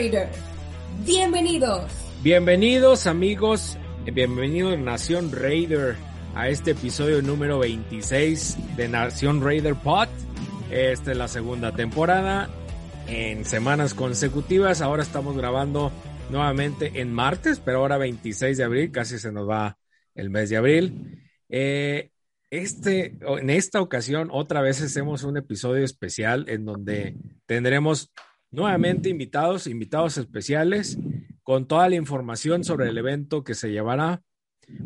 Raider. Bienvenidos. Bienvenidos amigos, bienvenidos Nación Raider a este episodio número 26 de Nación Raider Pod. Esta es la segunda temporada en semanas consecutivas. Ahora estamos grabando nuevamente en martes, pero ahora 26 de abril, casi se nos va el mes de abril. Eh, este, en esta ocasión, otra vez hacemos un episodio especial en donde tendremos nuevamente invitados, invitados especiales, con toda la información sobre el evento que se llevará,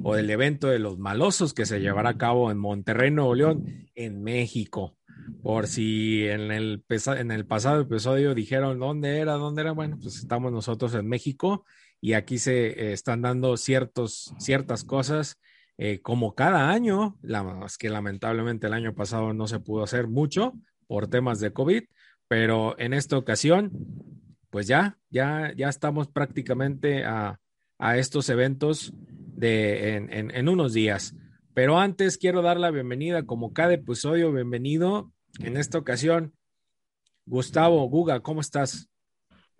o el evento de los malosos que se llevará a cabo en Monterrey, Nuevo León, en México. Por si en el, en el pasado episodio dijeron dónde era, dónde era, bueno, pues estamos nosotros en México y aquí se eh, están dando ciertos, ciertas cosas eh, como cada año, la, que lamentablemente el año pasado no se pudo hacer mucho por temas de COVID, pero en esta ocasión, pues ya, ya, ya estamos prácticamente a, a estos eventos de, en, en, unos días. Pero antes quiero dar la bienvenida, como cada episodio, bienvenido. En esta ocasión, Gustavo, Guga, ¿cómo estás?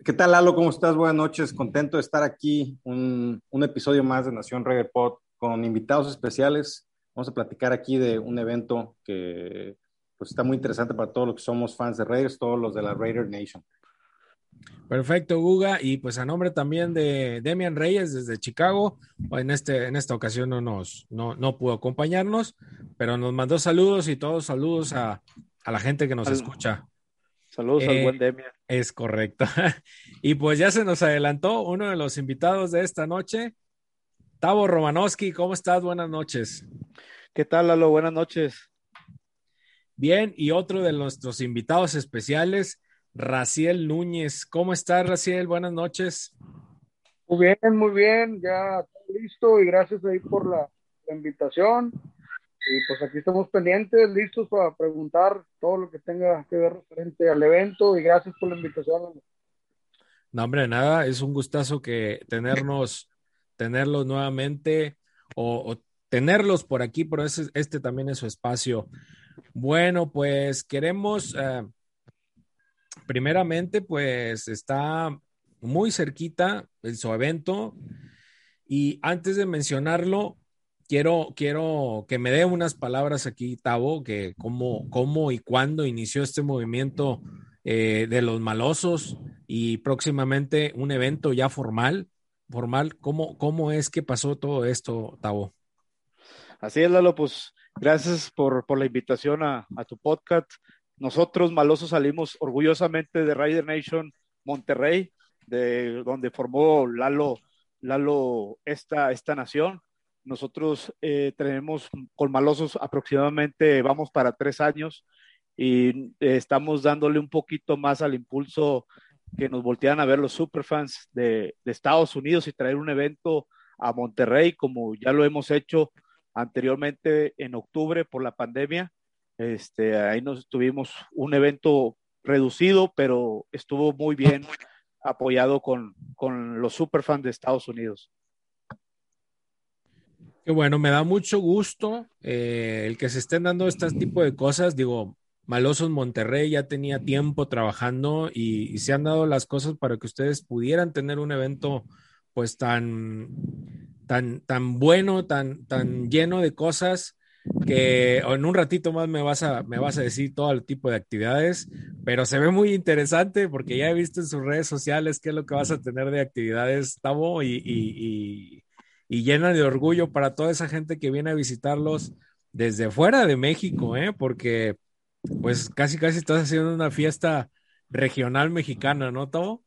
¿Qué tal, Lalo? ¿Cómo estás? Buenas noches. Contento de estar aquí. Un, un episodio más de Nación Reggae Pod con invitados especiales. Vamos a platicar aquí de un evento que pues, está muy interesante para todos los que somos fans de Raiders, todos los de la Raider Nation. Perfecto, Guga. Y pues a nombre también de Demian Reyes desde Chicago. En, este, en esta ocasión no, nos, no, no pudo acompañarnos, pero nos mandó saludos y todos saludos a, a la gente que nos escucha. Saludos Eh, al buen Demian. Es correcto. y pues ya se nos adelantó uno de los invitados de esta noche, Tavo Romanowski. ¿Cómo estás? Buenas noches. ¿Qué tal, Lalo? Buenas noches. Bien, y otro de nuestros invitados especiales, Raciel Núñez. ¿Cómo estás, Raciel? Buenas noches. Muy bien, muy bien, ya todo listo y gracias ahí por la, la, invitación. Y pues aquí estamos pendientes, listos para preguntar todo lo que tenga que ver referente al evento y gracias por la invitación. No, hombre, nada, es un gustazo que tenernos, tenerlos nuevamente o, o tenerlos por aquí, pero ese, este también es su espacio. Bueno, pues queremos, uh, primeramente, pues está muy cerquita el su evento y antes de mencionarlo, quiero, quiero que me dé unas palabras aquí, Tavo, que cómo, cómo y cuándo inició este movimiento eh, de los malosos y próximamente un evento ya formal, formal, ¿cómo, cómo es que pasó todo esto, Tavo? Así es, Lalo, pues gracias por, por la invitación a, a, tu podcast. Nosotros, Malosos, salimos orgullosamente de Rider Nation Monterrey, de donde formó Lalo, Lalo esta, esta nación. Nosotros eh, tenemos con Malosos aproximadamente, vamos para tres años y eh, estamos dándole un poquito más al impulso que nos voltean a ver los superfans de, de Estados Unidos y traer un evento a Monterrey como ya lo hemos hecho anteriormente en octubre por la pandemia. Este, ahí nos tuvimos un evento reducido, pero estuvo muy bien apoyado con, con los superfans de Estados Unidos. Qué bueno, me da mucho gusto eh, el que se estén dando este tipo de cosas. Digo, Malosos Monterrey ya tenía tiempo trabajando y, y se han dado las cosas para que ustedes pudieran tener un evento pues tan, tan, tan bueno, tan, tan lleno de cosas que en un ratito más me vas a, me vas a decir todo el tipo de actividades, pero se ve muy interesante porque ya he visto en sus redes sociales qué es lo que vas a tener de actividades, Tavo, y, y, y, y llena de orgullo para toda esa gente que viene a visitarlos desde fuera de México, ¿eh? porque pues casi, casi estás haciendo una fiesta regional mexicana, ¿no, Tavo?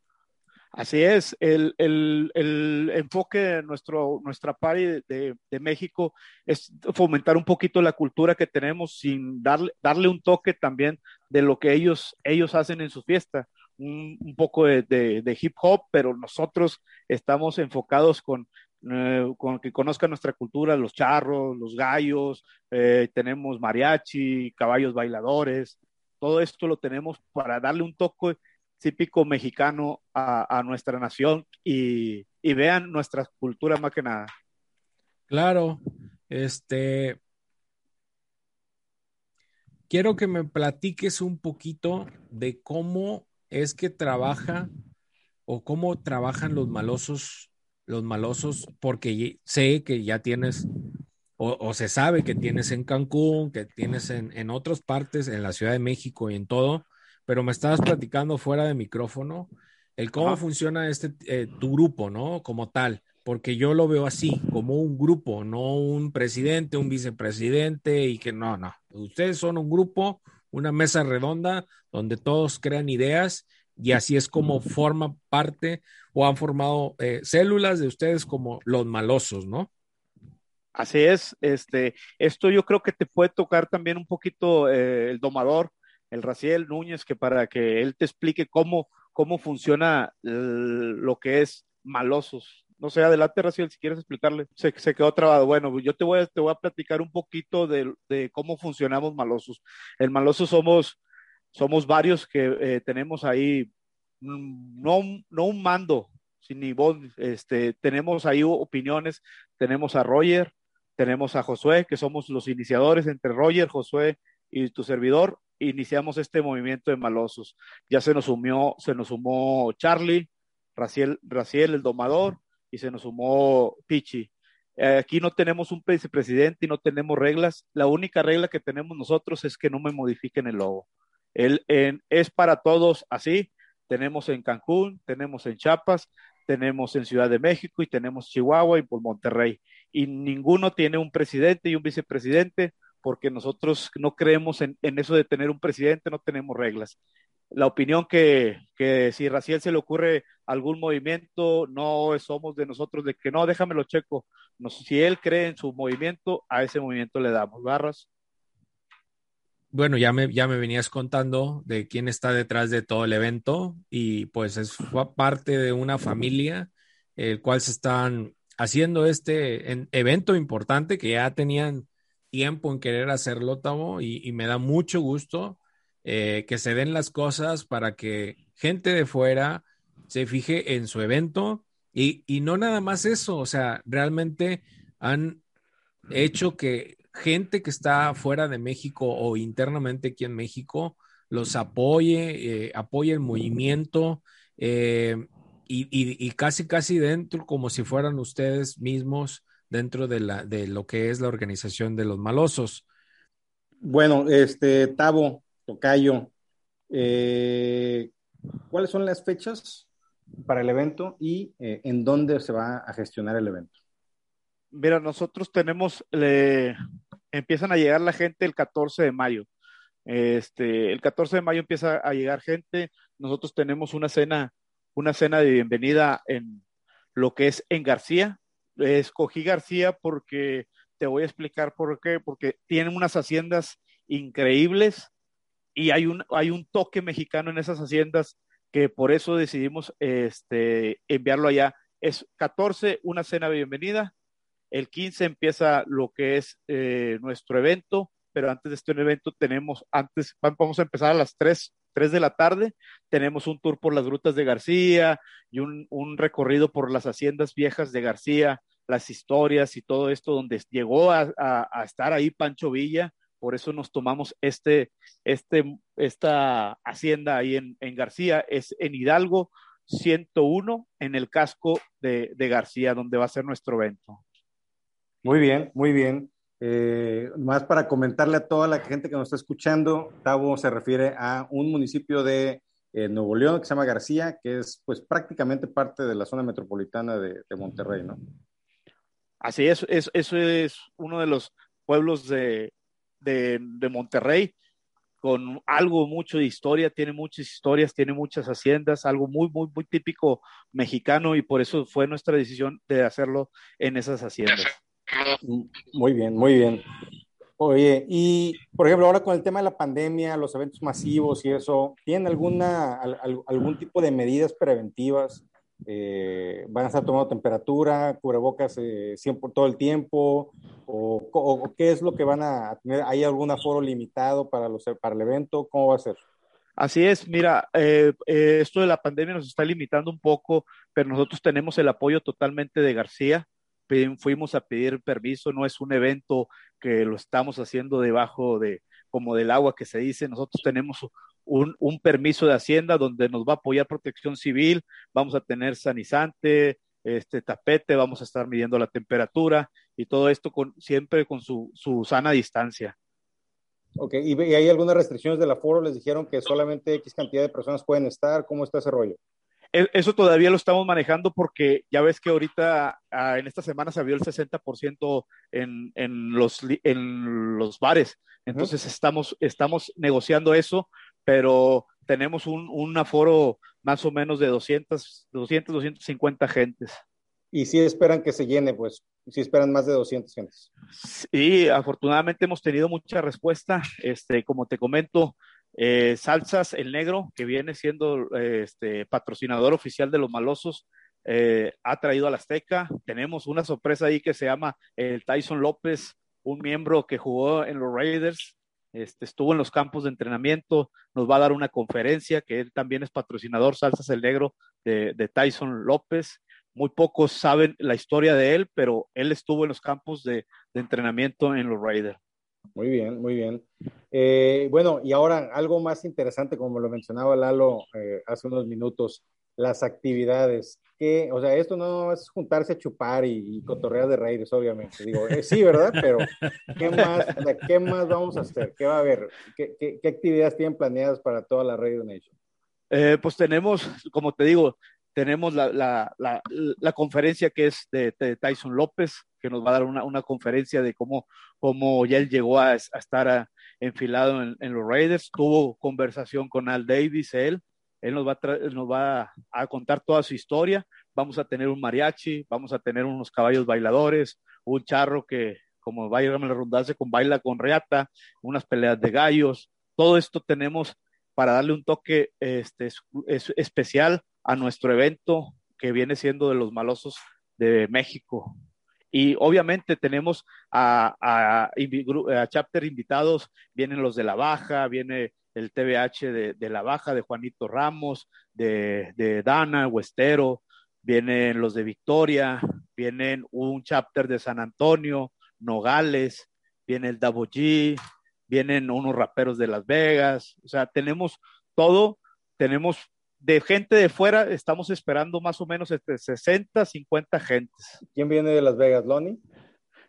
Así es, el, el, el enfoque de nuestro, nuestra party de, de, México es fomentar un poquito la cultura que tenemos sin darle, darle un toque también de lo que ellos, ellos hacen en su fiesta. Un, poco de, de, hip hop, pero nosotros estamos enfocados con, eh, con que conozcan nuestra cultura, los charros, los gallos, eh, tenemos mariachi, caballos bailadores, todo esto lo tenemos para darle un toque típico mexicano a, nuestra nación y, vean nuestra cultura más que nada. Claro, este, quiero que me platiques un poquito de cómo es que trabaja o cómo trabajan los malosos, los malosos, porque sé que ya tienes o, se sabe que tienes en Cancún, que tienes en, en otras partes, en la Ciudad de México y en todo, pero me estabas platicando fuera de micrófono el cómo funciona este, eh, tu grupo, ¿no? Como tal, porque yo lo veo así, como un grupo, no un presidente, un vicepresidente y que no, no. Ustedes son un grupo, una mesa redonda donde todos crean ideas y así es como forma parte o han formado eh, células de ustedes como los malosos, ¿no? Así es, este, esto yo creo que te puede tocar también un poquito eh, el domador, el Raciel Núñez, que para que él te explique cómo, cómo funciona lo que es malosos. No sé, adelante, Raciel, si quieres explicarle. Se, se quedó trabado. Bueno, yo te voy a, te voy a platicar un poquito de, de cómo funcionamos malosos. El malosos somos, somos varios que eh, tenemos ahí, mm, no, no un mando, sin ni voz, este, tenemos ahí opiniones, tenemos a Roger, tenemos a Josué, que somos los iniciadores entre Roger, Josué y tu servidor, iniciamos este movimiento de malosos. Ya se nos sumió, se nos sumó Charlie, Raciel, Raciel el domador, y se nos sumó Pichi. Eh, aquí no tenemos un vicepresidente y no tenemos reglas. La única regla que tenemos nosotros es que no me modifiquen el logo. El, es para todos así. Tenemos en Cancún, tenemos en Chiapas, tenemos en Ciudad de México y tenemos Chihuahua y por Monterrey. Y ninguno tiene un presidente y un vicepresidente porque nosotros no creemos en, eso de tener un presidente, no tenemos reglas. La opinión que, que si Raciel se le ocurre algún movimiento, no somos de nosotros de que no, déjamelo checo. No, si él cree en su movimiento, a ese movimiento le damos barras. Bueno, ya me, ya me venías contando de quién está detrás de todo el evento y pues es parte de una familia el cual se están haciendo este evento importante que ya tenían tiempo en querer hacerlo, Tavo, y, me da mucho gusto eh, que se den las cosas para que gente de fuera se fije en su evento y, y no nada más eso, o sea, realmente han hecho que gente que está fuera de México o internamente aquí en México los apoye, eh, apoye el movimiento eh, y, y, y, casi, casi dentro, como si fueran ustedes mismos, dentro de, la, de lo que es la organización de los malosos. Bueno, este, Tavo, Tocayo, eh, ¿cuáles son las fechas para el evento y eh, en dónde se va a gestionar el evento? Mira, nosotros tenemos, le, empiezan a llegar la gente el 14 de mayo. Este, el 14 de mayo empieza a llegar gente. Nosotros tenemos una cena, una cena de bienvenida en lo que es en García, escogí García porque te voy a explicar por qué, porque tienen unas haciendas increíbles y hay un, hay un toque mexicano en esas haciendas que por eso decidimos este, enviarlo allá. Es 14, una cena bienvenida. El 15 empieza lo que es eh, nuestro evento, pero antes de este evento tenemos, antes vamos a empezar a las 3 3 de la tarde tenemos un tour por las grutas de García y un, un, recorrido por las haciendas viejas de García, las historias y todo esto, donde llegó a, estar ahí Pancho Villa. Por eso nos tomamos este, este, esta hacienda ahí en, en García, es en Hidalgo 101, en el casco de, de García, donde va a ser nuestro evento. Muy bien, muy bien. Eh, más para comentarle a toda la gente que nos está escuchando, Tavo se refiere a un municipio de eh, Nuevo León que se llama García, que es pues prácticamente parte de la zona metropolitana de, Monterrey, ¿no? Así es, eso es uno de los pueblos de, de, Monterrey. con algo mucho de historia, tiene muchas historias, tiene muchas haciendas, algo muy, muy, muy típico mexicano y por eso fue nuestra decisión de hacerlo en esas haciendas. Muy bien, muy bien. Oye, y por ejemplo, ahora con el tema de la pandemia, los eventos masivos y eso, ¿tienen alguna, algún tipo de medidas preventivas? Eh, ¿Van a estar tomando temperatura, cubrebocas eh, siempre, todo el tiempo? O, qué es lo que van a tener? ¿Hay algún aforo limitado para, los, para el evento? ¿Cómo va a ser? Así es, mira, eh, esto de la pandemia nos está limitando un poco, pero nosotros tenemos el apoyo totalmente de García fuimos a pedir permiso, no es un evento que lo estamos haciendo debajo de, como del agua que se dice, nosotros tenemos un, un permiso de Hacienda donde nos va a apoyar protección civil, vamos a tener sanizante, este tapete, vamos a estar midiendo la temperatura y todo esto con, siempre con su, su sana distancia. Ok, ¿Y, ¿y hay algunas restricciones del aforo? ¿Les dijeron que solamente X cantidad de personas pueden estar? ¿Cómo está ese rollo? E, eso todavía lo estamos manejando porque ya ves que ahorita ah, en esta semana se vio el 60% en, en, los, en los bares. Entonces estamos, estamos negociando eso, pero tenemos un, un, aforo más o menos de 200, 200, 250 gentes. Y si esperan que se llene, pues, si esperan más de 200 gentes. Sí, afortunadamente hemos tenido mucha respuesta. Este, como te comento, eh, Salsas El Negro, que viene siendo este, patrocinador oficial de los malosos, eh, ha traído a la Azteca. Tenemos una sorpresa ahí que se llama el Tyson López, un miembro que jugó en los Raiders, este, estuvo en los campos de entrenamiento, nos va a dar una conferencia, que él también es patrocinador Salsas El Negro de, Tyson López. Muy pocos saben la historia de él, pero él estuvo en los campos de entrenamiento en los Raiders. Muy bien, muy bien. Eh, bueno, y ahora algo más interesante, como lo mencionaba Lalo eh, hace unos minutos, las actividades. Que, o sea, esto no es juntarse a chupar y, cotorrear de reyes, obviamente. Digo, eh, sí, ¿verdad? Pero, ¿qué más, ¿qué más vamos a hacer? ¿Qué va a haber? ¿Qué, qué, actividades tienen planeadas para toda la Radio Nation? pues tenemos, como te digo, tenemos la, la, la, conferencia que es de, Tyson López, que nos va a dar una, una conferencia de cómo, cómo ya él llegó a, estar enfilado en, en, los Raiders. Tuvo conversación con Al Davis, él. Él nos va, a a contar toda su historia. Vamos a tener un mariachi, vamos a tener unos caballos bailadores, un charro que, como va a la con baila con reata, unas peleas de gallos. Todo esto tenemos para darle un toque este, especial a nuestro evento que viene siendo de los malosos de México. Y obviamente tenemos a, a, chapter invitados, vienen los de la Baja, viene el TBH de, la Baja, de Juanito Ramos, de, de Dana, Huestero, vienen los de Victoria, vienen un chapter de San Antonio, Nogales, viene el Davo vienen unos raperos de Las Vegas, o sea, tenemos todo, tenemos de gente de fuera, estamos esperando más o menos entre 60, 50 gentes. ¿Quién viene de Las Vegas, Loni?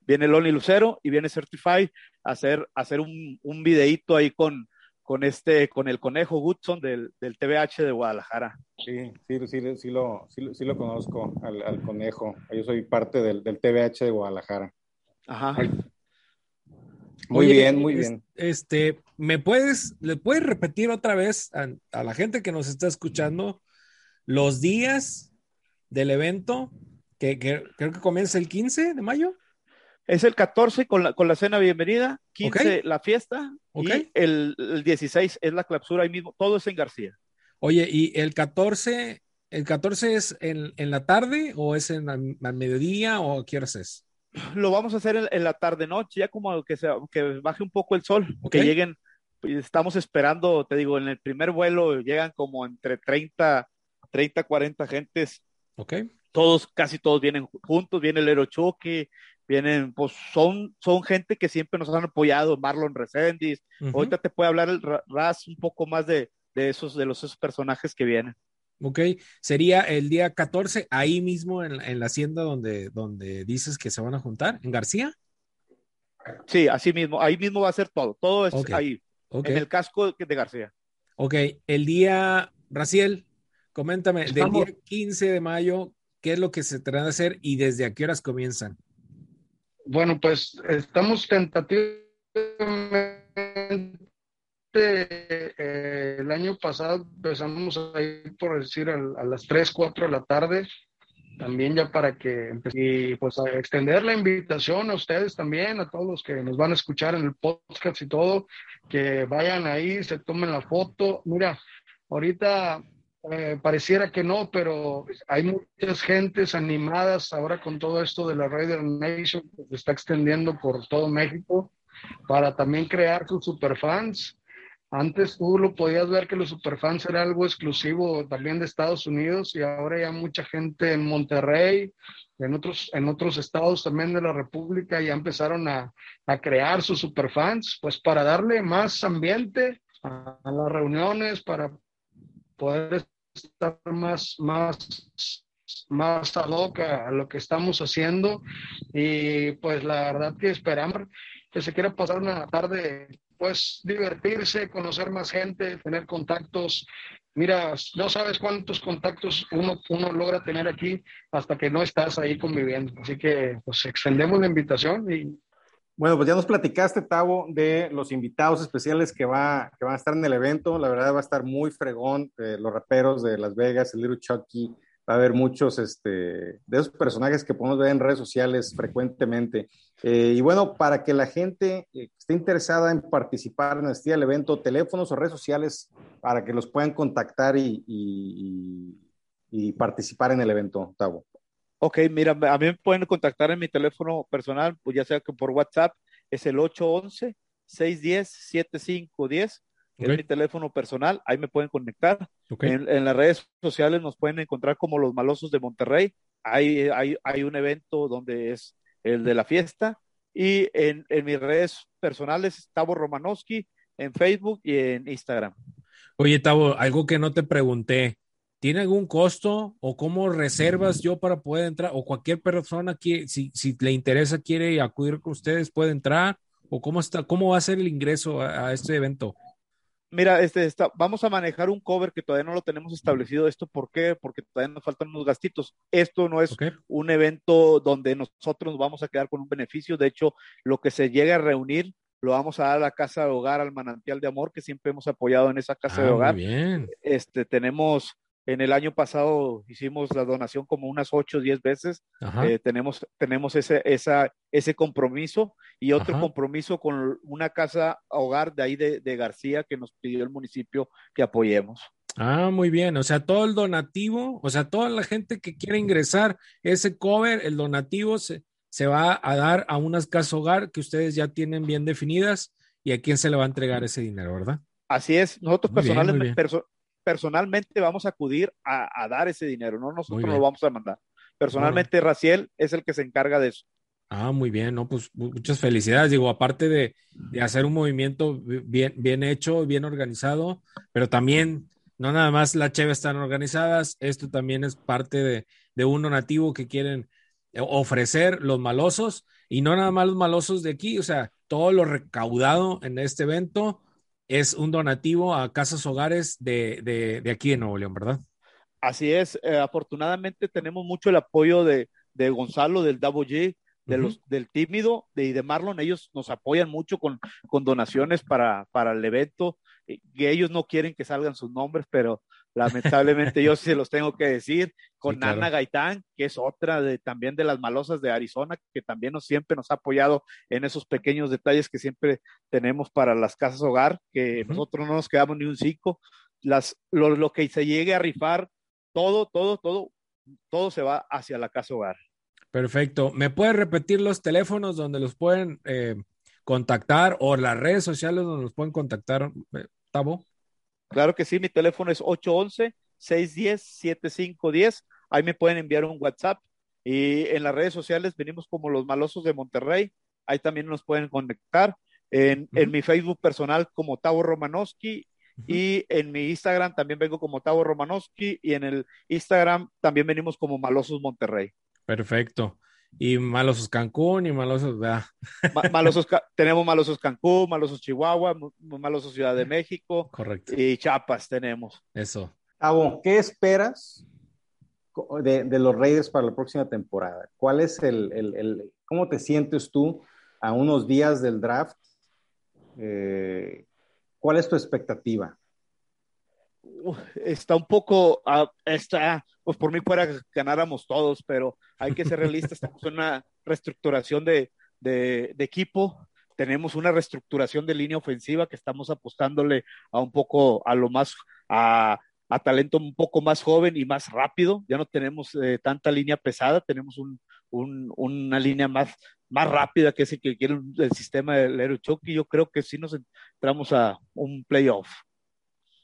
Viene Loni Lucero y viene Certify a hacer, hacer un, un videíto ahí con, con este, con el conejo Goodson del, del TVH de Guadalajara. Sí, sí, sí, sí, lo, sí, lo conozco, al, al, conejo. Yo soy parte del, del TVH de Guadalajara. Ajá. Muy bien, muy bien. Este, ¿me puedes, le puedes repetir otra vez a, la gente que nos está escuchando los días del evento que, creo que comienza el 15 de mayo? Es el 14 con la, con la cena bienvenida, 15 la fiesta y el, 16 es la clausura ahí mismo, todo es en García. Oye, ¿y el 14, el 14 es en, la tarde o es en al mediodía o qué horas es? lo vamos a hacer en, la tarde noche, ya como que, que baje un poco el sol, que lleguen, pues, estamos esperando, te digo, en el primer vuelo llegan como entre 30, 30, 40 gentes. Ok. Todos, casi todos vienen juntos, viene el Erochoque, vienen, pues son, son gente que siempre nos han apoyado, Marlon Resendiz, ahorita te puede hablar el Raz un poco más de, de esos, de los esos personajes que vienen. Ok, sería el día 14, ahí mismo en, la hacienda donde, donde dices que se van a juntar, en García. Sí, así mismo, ahí mismo va a ser todo, todo es ahí, en el casco de García. Ok, el día, Raciel, coméntame, del día 15 de mayo, ¿qué es lo que se trata de hacer y desde a qué horas comienzan? Bueno, pues estamos tentativamente eh, el año pasado empezamos a ir, por decir, a, a, las 3, 4 de la tarde, también ya para que y pues a extender la invitación a ustedes también, a todos los que nos van a escuchar en el podcast y todo, que vayan ahí, se tomen la foto. Mira, ahorita eh, pareciera que no, pero hay muchas gentes animadas ahora con todo esto de la Raider Nation que se está extendiendo por todo México para también crear sus superfans. Antes tú lo podías ver que los superfans era algo exclusivo también de Estados Unidos y ahora ya mucha gente en Monterrey, en otros, en otros estados también de la República ya empezaron a, a crear sus superfans, pues para darle más ambiente a, a, las reuniones, para poder estar más, más, más a lo que estamos haciendo y pues la verdad que esperamos que se quiera pasar una tarde pues divertirse, conocer más gente, tener contactos. Mira, no sabes cuántos contactos uno, uno logra tener aquí hasta que no estás ahí conviviendo. Así que pues extendemos la invitación y bueno, pues ya nos platicaste, Tavo, de los invitados especiales que, va, que van a estar en el evento. La verdad va a estar muy fregón. Eh, los raperos de Las Vegas, el Little Chucky, va a haber muchos este, de esos personajes que podemos ver en redes sociales frecuentemente. Eh, y bueno, para que la gente eh, esté interesada en participar en este el evento, teléfonos o redes sociales para que los puedan contactar y, y, y participar en el evento, Tavo. Ok, mira, a mí me pueden contactar en mi teléfono personal, pues ya sea que por WhatsApp, es el 811-610-7510, okay. es mi teléfono personal, ahí me pueden conectar. Okay. En, en, las redes sociales nos pueden encontrar como los malosos de Monterrey, hay, hay, hay un evento donde es el de la fiesta, y en, en mis redes personales, Tavo Romanowski, en Facebook y en Instagram. Oye, Tavo, algo que no te pregunté, ¿Tiene algún costo o cómo reservas yo para poder entrar? O cualquier persona que, si, si le interesa, quiere acudir con ustedes, puede entrar? ¿O cómo, está, cómo va a ser el ingreso a, a este evento? Mira, este, está, vamos a manejar un cover que todavía no lo tenemos establecido. ¿Esto por qué? Porque todavía nos faltan unos gastitos. Esto no es okay. un evento donde nosotros nos vamos a quedar con un beneficio. De hecho, lo que se llega a reunir lo vamos a dar a la casa de hogar, al manantial de amor, que siempre hemos apoyado en esa casa ah, de hogar. Muy bien. Este, tenemos en el año pasado hicimos la donación como unas 8 o 10 veces. Eh, tenemos tenemos ese, esa, ese compromiso y otro Ajá. compromiso con una casa hogar de ahí de, de, García que nos pidió el municipio que apoyemos. Ah, muy bien. O sea, todo el donativo, o sea, toda la gente que quiera ingresar ese cover, el donativo se, se va a dar a unas casas hogar que ustedes ya tienen bien definidas y a quién se le va a entregar ese dinero, ¿verdad? Así es. Nosotros personalmente, perso personalmente vamos a acudir a, a, dar ese dinero, no nosotros lo vamos a mandar. Personalmente, bueno. Raciel es el que se encarga de eso. Ah, muy bien, no, pues muchas felicidades. Digo, aparte de, de, hacer un movimiento bien, bien hecho, bien organizado, pero también, no nada más las cheves están organizadas, esto también es parte de, de un donativo que quieren ofrecer los malosos y no nada más los malosos de aquí, o sea, todo lo recaudado en este evento es un donativo a casas hogares de, de, de aquí de Nuevo León, ¿verdad? Así es, eh, afortunadamente tenemos mucho el apoyo de, de Gonzalo, del Davo G, de uh -huh. del Tímido de, y de Marlon, ellos nos apoyan mucho con, con donaciones para, para el evento, y ellos no quieren que salgan sus nombres, pero lamentablemente yo se los tengo que decir, con sí, claro. Ana Gaitán, que es otra de también de las malosas de Arizona, que también nos, siempre nos ha apoyado en esos pequeños detalles que siempre tenemos para las casas hogar, que uh -huh. nosotros no nos quedamos ni un cinco, las, lo, lo que se llegue a rifar, todo, todo, todo, todo se va hacia la casa hogar. Perfecto. ¿Me puedes repetir los teléfonos donde los pueden eh, contactar o las redes sociales donde los pueden contactar, eh, Tavo? Claro que sí, mi teléfono es 811-610-7510. Ahí me pueden enviar un WhatsApp. Y en las redes sociales venimos como los malosos de Monterrey. Ahí también nos pueden conectar. En, uh -huh. en mi Facebook personal como Tavo Romanowski uh -huh. y en mi Instagram también vengo como Tavo Romanowski y en el Instagram también venimos como Malosos Monterrey. Perfecto. Y Malosos Cancún y Malosos. Malosos, tenemos Malosos Cancún, Malosos Chihuahua, Malosos Ciudad de México. Correcto. Y Chiapas tenemos. Eso. Abo, ¿qué esperas de, de, los Raiders para la próxima temporada? ¿Cuál es el, el, el, cómo te sientes tú a unos días del draft? Eh, ¿Cuál es tu expectativa? Está un poco, uh, está, pues por mí fuera ganáramos todos, pero hay que ser realistas, estamos en una reestructuración de, de, de, equipo, tenemos una reestructuración de línea ofensiva que estamos apostándole a un poco, a lo más, a, a talento un poco más joven y más rápido, ya no tenemos eh, tanta línea pesada, tenemos un, un, una línea más, más rápida que ese que quiere el sistema del Aerochoc y yo creo que sí nos entramos a un playoff.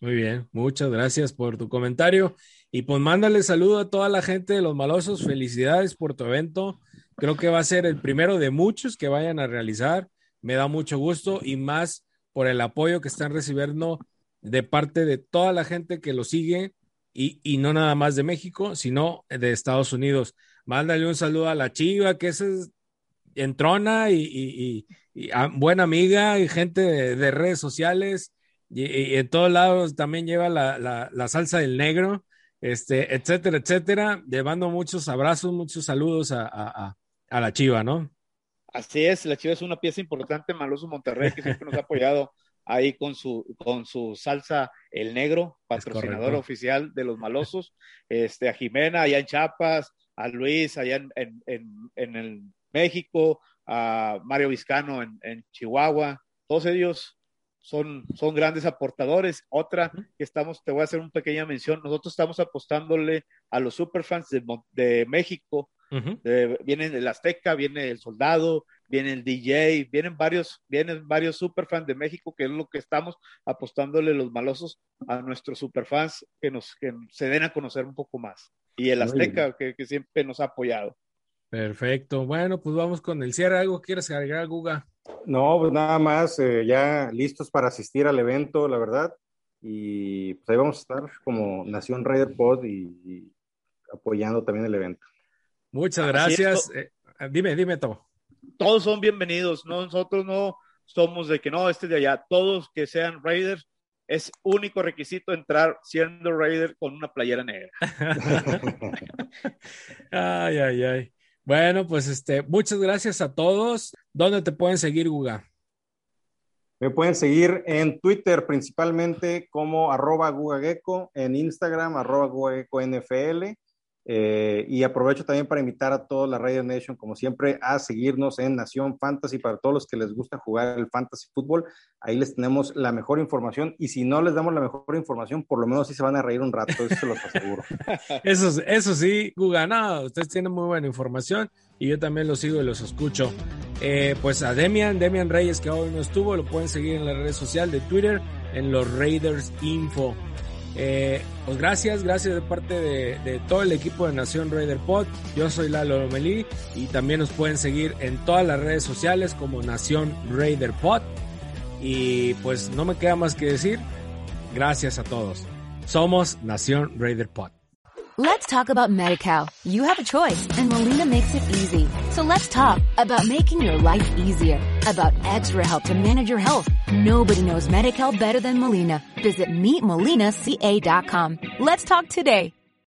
Muy bien, muchas gracias por tu comentario. Y pues mándale saludo a toda la gente de los malosos. Felicidades por tu evento. Creo que va a ser el primero de muchos que vayan a realizar. Me da mucho gusto y más por el apoyo que están recibiendo de parte de toda la gente que lo sigue y, y no nada más de México, sino de Estados Unidos. Mándale un saludo a la Chiva, que es entrona y, y, y buena amiga y gente de redes sociales y, en todos lados también lleva la, la, la, salsa del negro, este, etcétera, etcétera, llevando muchos abrazos, muchos saludos a, a, a, la Chiva, ¿no? Así es, la Chiva es una pieza importante, Maloso Monterrey, que siempre nos ha apoyado ahí con su, con su salsa El Negro, patrocinador oficial de los Malosos, este, a Jimena allá en Chiapas, a Luis allá en, en, en, en el México, a Mario Vizcano en, en Chihuahua, todos ellos son, son grandes aportadores. Otra que estamos, te voy a hacer una pequeña mención, nosotros estamos apostándole a los superfans de, de México. Uh -huh. viene el Azteca, viene el Soldado, viene el DJ, vienen varios, vienen varios superfans de México, que es lo que estamos apostándole los malosos a nuestros superfans que nos que se den a conocer un poco más. Y el Azteca, que, que, siempre nos ha apoyado. Perfecto. Bueno, pues vamos con el cierre. ¿Algo quieres agregar, Guga? No, pues nada más, eh, ya listos para asistir al evento, la verdad. Y pues ahí vamos a estar como Nación Raider Pod y, y apoyando también el evento. Muchas gracias. Eh, dime, dime todo. Todos son bienvenidos, ¿no? nosotros no somos de que no, este de allá, todos que sean Raiders, es único requisito entrar siendo Raider con una playera negra. ay, ay, ay. Bueno, pues este, muchas gracias a todos. ¿Dónde te pueden seguir, Guga? Me pueden seguir en Twitter principalmente como arroba gugageco, en Instagram arroba gugageco NFL. Eh, y aprovecho también para invitar a toda la Radio Nation, como siempre, a seguirnos en Nación Fantasy para todos los que les gusta jugar el fantasy fútbol. Ahí les tenemos la mejor información y si no les damos la mejor información, por lo menos sí se van a reír un rato, eso se los aseguro. eso, eso sí, Guga, ustedes tienen muy buena información y yo también los sigo y los escucho. Eh, pues a Demian, Demian Reyes, que hoy no estuvo, lo pueden seguir en la red social de Twitter, en los Raiders Info. Eh, pues gracias, gracias de parte de, todo el equipo de Nación Raider Pod. Yo soy Lalo Lomelí y también nos pueden seguir en todas las redes sociales como Nación Raider Pod. Y pues no me queda más que decir, gracias a todos. Somos Nación Raider Pod. Let's talk about MediCal. You have a choice and Molina makes it easy. So let's talk about making your life easier, about extra help to manage your health. Nobody knows MediCal better than Molina. Visit meetmolinaca.com. Let's talk today.